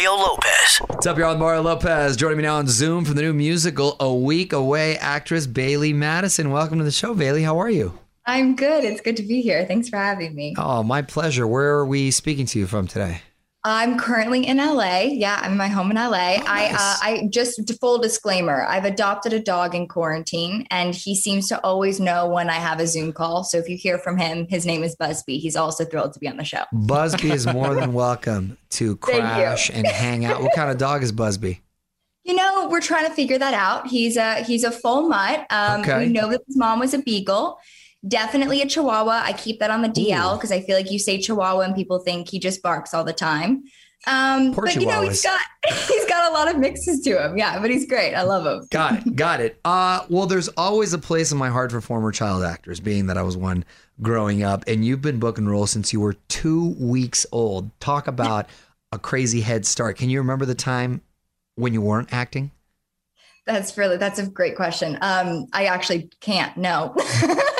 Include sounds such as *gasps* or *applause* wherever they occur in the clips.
Mario Lopez. What's up, y'all? Mario Lopez joining me now on Zoom from the new musical A Week Away actress Bailee Madison. Welcome to the show, Bailee. How are you? I'm good. It's good to be here. Thanks for having me. Oh, my pleasure. Where are we speaking to you from today? I'm currently in LA. Yeah, I'm in my home in LA. Oh, I uh, I just full disclaimer. I've adopted a dog in quarantine, and he seems to always know when I have a Zoom call. So if you hear from him, his name is Busby. He's also thrilled to be on the show. Busby is more than welcome to *laughs* crash and hang out. What kind of dog is Busby? You know, we're trying to figure that out. He's a he's a full mutt. Um, Okay. We know that his mom was a beagle. Definitely a Chihuahua. I keep that on the DL because I feel like you say Chihuahua and people think he just barks all the time. Um, Poor but you know, he's got *laughs* he's got a lot of mixes to him. Yeah, but he's great. I love him. Got it. *laughs* Got it. Uh, well, there's always a place in my heart for former child actors, being that I was one growing up, and you've been book and roll since you were two weeks old. Talk about a crazy head start. Can you remember the time when you weren't acting? That's really that's a great question. Um, I actually can't. No, *laughs*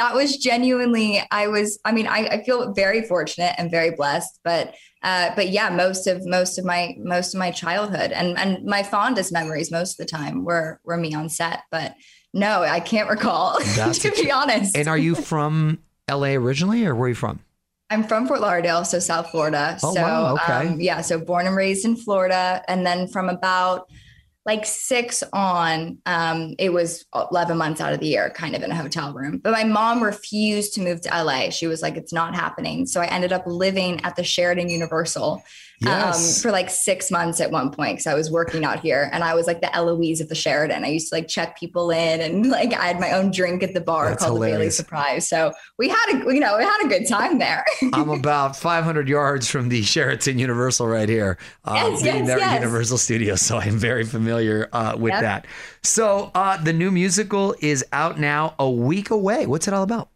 that was genuinely. I was. I mean, I, I feel very fortunate and very blessed. But uh, but yeah, most of most of my most of my childhood and and my fondest memories most of the time were were me on set. But no, I can't recall *laughs* to be honest. And are you *laughs* from LA originally, or where are you from? I'm from Fort Lauderdale, so South Florida. Oh, so wow, okay. um, yeah, so born and raised in Florida, and then from about like six on, um, it was 11 months out of the year, kind of in a hotel room. But my mom refused to move to LA. She was like, "It's not happening." So I ended up living at the Sheraton Universal Yes. um, for like six months at one point because I was working out here, and I was like the Eloise of the Sheraton. I used to like check people in, and *laughs* like I had my own drink at the bar That's called the Bailey. Surprise. So we had a you know we had a good time there. *laughs* I'm about 500 yards from the Sheraton Universal right here, uh, Yes, being yes, there at yes. Universal Studios. So I'm very familiar uh, with Yep. that. So uh, the new musical is out now, a week away. What's it all about?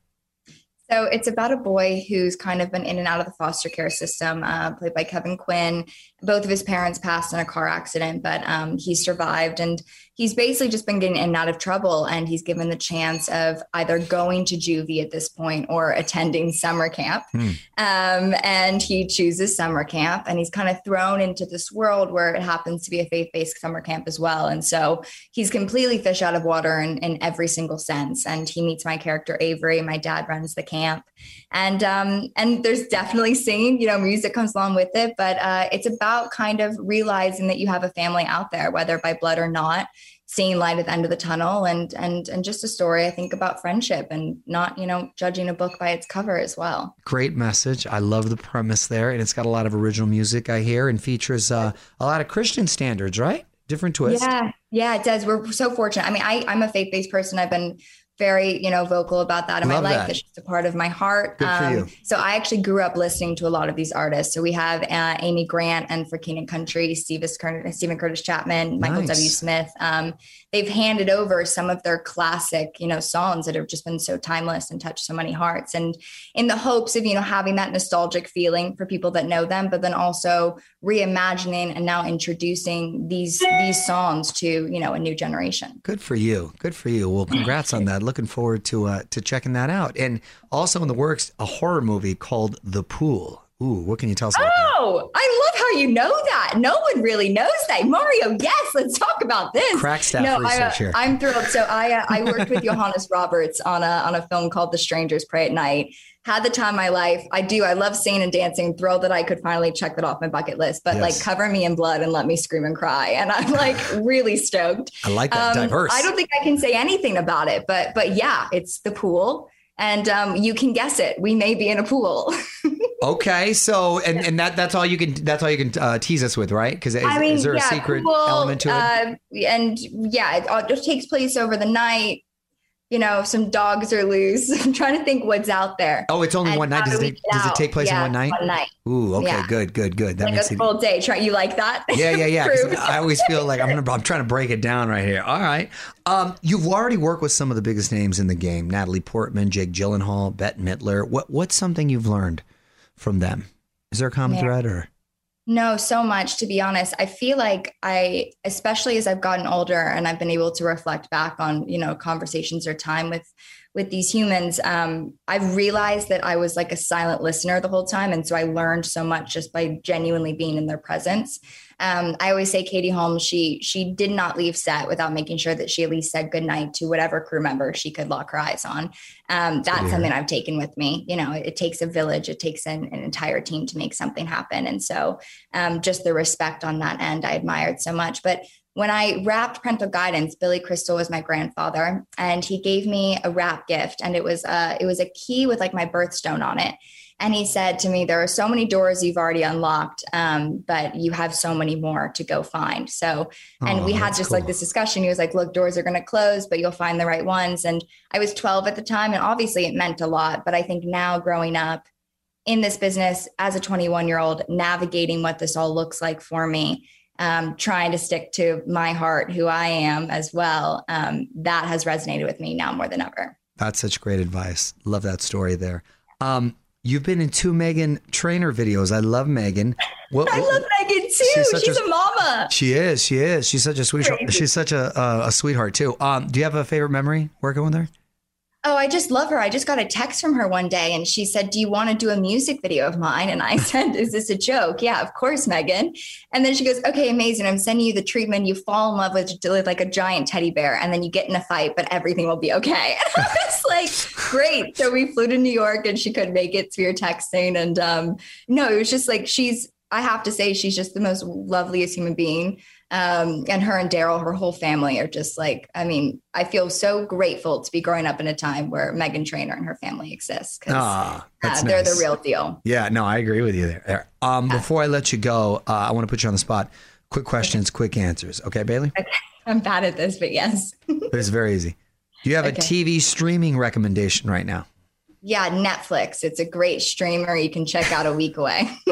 So it's about a boy who's kind of been in and out of the foster care system, uh, played by Kevin Quinn. Both of his parents passed in a car accident, but um, he survived. And he's basically just been getting in and out of trouble. And he's given the chance of either going to juvie at this point or attending summer camp. Hmm. Um, and he chooses summer camp. And he's kind of thrown into this world where it happens to be a faith based summer camp as well. And so he's completely fish out of water in, in every single sense. And he meets my character Avery. My dad runs the camp, and um, and there's definitely singing. You know, music comes along with it, but uh, it's about kind of realizing that you have a family out there, whether by blood or not. seeing light at the end of the tunnel and and and just a story I think about friendship and not, you know, judging a book by its cover as well. Great message. I love the premise there, and it's got a lot of original music I hear, and features uh, a lot of Christian standards, right? Different twist. Yeah, yeah, it does. We're so fortunate. I mean, I, I'm a faith based person. I've been very, you know, vocal about that in Love my life. that. It's just a part of my heart. Um. So I actually grew up listening to a lot of these artists. So we have uh, Amy Grant and For King and Country, Steven Curtis, Steven Curtis Chapman, Michael Nice. W. Smith. Um, they've handed over some of their classic, you know, songs that have just been so timeless and touched so many hearts. And in the hopes of, you know, having that nostalgic feeling for people that know them, but then also reimagining and now introducing these these songs to, you know, a new generation. Good for you. Good for you. Well, congrats on that. Looking forward to uh, to checking that out. And also in the works, a horror movie called The Pool. Ooh, what can you tell us about that? Oh, I love how you know that. No one really knows that. Mario, yes, let's talk about this. Crack staff I, research here. I'm thrilled. So I uh, I worked with *laughs* Johannes Roberts on a on a film called The Strangers Prey at Night. Had the time of my life. I do. I love singing and dancing. Thrilled that I could finally check that off my bucket list. But Yes. like, cover me in blood and let me scream and cry. And I'm like *laughs* really stoked. I like that. Um, Diverse. I don't think I can say anything about it, but but yeah, it's the pool, and um, you can guess it. We may be in a pool. *laughs* Okay, so and, and that that's all you can that's all you can uh, tease us with, right? Because is, I mean, is there yeah, a secret pool, element to it? Uh, and yeah, it just takes place over the night. You know, some dogs are loose. *laughs* I'm trying to think what's out there. oh, it's only one night. Does it, does it take place Yeah, in one night? One night. Ooh, okay, Yeah. good, good, good. That like makes a it. full day. Try you like that? Yeah, yeah, yeah. I always feel like I'm gonna. I'm trying to break it down right here. All right. Um, you've already worked with some of the biggest names in the game: Natalie Portman, Jake Gyllenhaal, Bette Midler. What What's something you've learned from them? Is there a common Yeah. thread, or No, so much to be honest. I feel like I, especially as I've gotten older and I've been able to reflect back on, you know, conversations or time with with these humans, um, I've realized that I was like a silent listener the whole time. And so I learned so much just by genuinely being in their presence. Um, I always say Katie Holmes, she she did not leave set without making sure that she at least said goodnight to whatever crew member she could lock her eyes on. Um, that's hear. something I've taken with me. You know, it, it takes a village, it takes an, an entire team to make something happen. And so um, just the respect on that end I admired so much. But when I wrapped parental guidance, Billy Crystal was my grandfather, and he gave me a wrap gift, and it was uh, it was a key with like my birthstone on it. And he said to me, "There are so many doors you've already unlocked, um, but you have so many more to go find." So, and Oh, we had just cool. like this discussion. He was like, "Look, doors are going to close, but you'll find the right ones." And I was 12 at the time, and obviously it meant a lot. But I think now, growing up in this business as a 21 year old, navigating what this all looks like for me, um, trying to stick to my heart, who I am as well, um, that has resonated with me now more than ever. That's such great advice. Love that story there. Um, you've been in two Meghan Trainor videos. I love Meghan. What, I love Meghan too. She's She's, a- a, mama. She is. She is. She's such a sweetheart. She's such a a, a sweetheart too. Um, do you have a favorite memory working with her? Oh, I just love her. I just got a text from her one day and she said, Do you want to do a music video of mine? And I *laughs* said, Is this a joke? Yeah, of course, Meghan. And then she goes, Okay, amazing. I'm sending you the treatment. You fall in love with, like a giant teddy bear and then you get in a fight, but everything will be okay. And *laughs* I was like, Great. So we flew to New York and she couldn't make it. Were texting. And um, no, it was just like, she's, I have to say, she's just the most loveliest human being. Um, and her and Daryl, her whole family are just like, I mean, I feel so grateful to be growing up in a time where Meghan Trainor and her family exists because Ah, that's they're nice. the real deal. Yeah, no, I agree with you there. Um, before I let you go, uh, I want to put you on the spot. Quick questions, quick answers. Okay, Bailee? *laughs* I'm bad at this, but yes. *laughs* It's very easy. Do you have Okay. a TV streaming recommendation right now? Yeah, Netflix. It's a great streamer you can check out a week away. *laughs*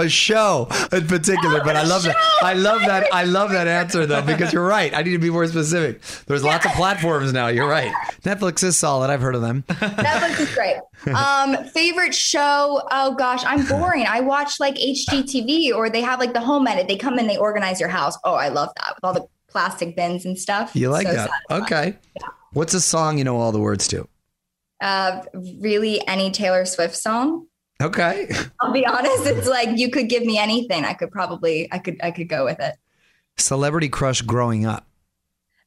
a show in particular, but I love that. I love that. I love that answer though because you're right. I need to be more specific. There's lots of platforms now. You're right. Netflix is solid. I've heard of them. Netflix is great. Um, favorite show? Oh gosh, I'm boring. I watch like HGTV or they have like the home edit. They come in, they organize your house. Oh, I love that with all the plastic bins and stuff. You like So that? satisfying. Okay. What's a song you know all the words to? Uh, really, any Taylor Swift song? Okay. *laughs* I'll be honest. It's like you could give me anything. I could probably, I could, I could go with it. Celebrity crush growing up.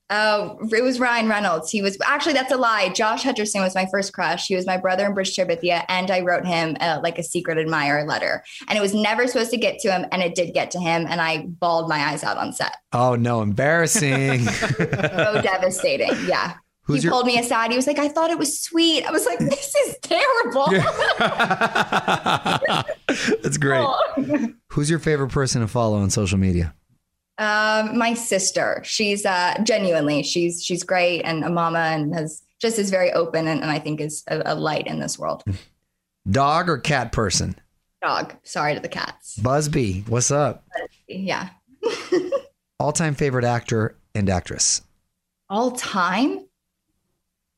Oh, it was Ryan Reynolds. He was actually that's a lie. Josh Hutcherson was my first crush. He was my brother in Bridge to Terabithia, and I wrote him uh, like a secret admirer letter. And it was never supposed to get to him, and it did get to him, and I bawled my eyes out on set. Oh no, embarrassing. *laughs* So devastating. Yeah. Who's he your- pulled me aside. He was like, "I thought it was sweet." I was like, *laughs* "This is terrible." *laughs* That's great. Who's your favorite person to follow on social media? Um, my sister. She's uh genuinely she's she's great and a mama and has just is very open and, and I think is a, a light in this world. Dog or cat person? Dog. Sorry to the cats. Busby, what's up? Yeah. *laughs* All time favorite actor and actress? All time.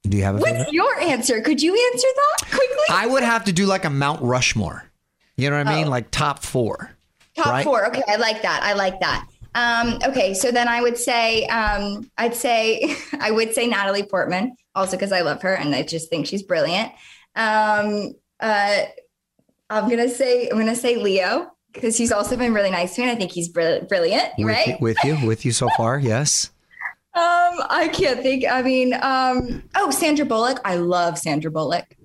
Do you have a favorite? What's your answer? Could you answer that quickly? I would have to do like a Mount Rushmore. You know what I mean? Oh. Like top four. Top right? four. Okay, I like that. I like that. Um, okay, so then I would say, um, I'd say, *laughs* I would say Natalie Portman, also because I love her and I just think she's brilliant. Um, uh, I'm gonna say, I'm gonna say Leo because he's also been really nice to me. And I think he's brill- brilliant, With, right? you, with you, with you so far, *laughs* yes. Um, I can't think. I mean, um, oh, Sandra Bullock. I love Sandra Bullock.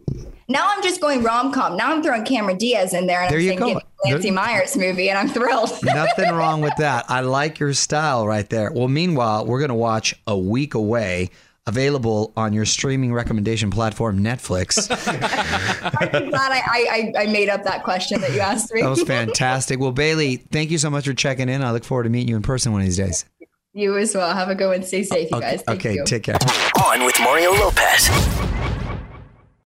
Now I'm just going rom com. Now I'm throwing Cameron Diaz in there and There I'm you go. Nancy Meyers movie, and I'm thrilled. *laughs* Nothing wrong with that. I like your style right there. Well, meanwhile, we're going to watch A Week Away, available on your streaming recommendation platform, Netflix. *laughs* I'm glad I, I, I made up that question that you asked me. That was *laughs* fantastic. Well, Bailee, thank you so much for checking in. I look forward to meeting you in person one of these days. You as well. Have a good one. Stay safe, you Okay, guys. Thank okay you. take care. On with Mario Lopez.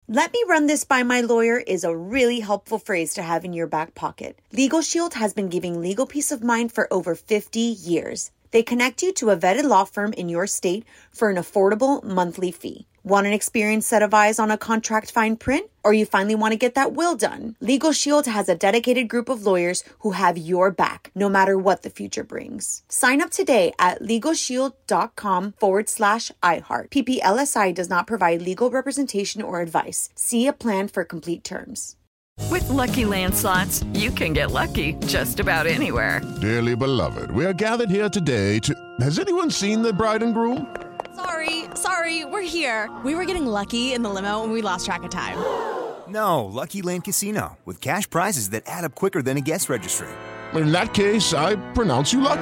Let me run this by my lawyer is a really helpful phrase to have in your back pocket. Legal Shield has been giving legal peace of mind for over 50 years. They connect you to a vetted law firm in your state for an affordable monthly fee. Want an experienced set of eyes on a contract fine print? Or you finally want to get that will done? Legal Shield has a dedicated group of lawyers who have your back, no matter what the future brings. Sign up today at LegalShield.com forward slash iHeart. PPLSI does not provide legal representation or advice. See a plan for complete terms. With Lucky Land slots, you can get lucky just about anywhere. Dearly beloved, we are gathered here today to. Has anyone seen the bride and groom? Sorry, sorry, we're here. We were getting lucky in the limo and we lost track of time. *gasps* No, Lucky Land Casino, with cash prizes that add up quicker than a guest registry. In that case, I pronounce you lucky.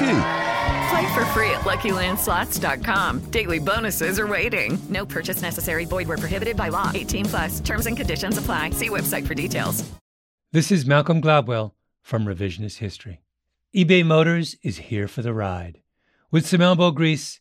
Play for free at LuckyLandSlots.com. Daily bonuses are waiting. No purchase necessary. Void where prohibited by law. 18 plus. Terms and conditions apply. See website for details. This is Malcolm Gladwell from Revisionist History. eBay Motors is here for the ride. With some elbow grease,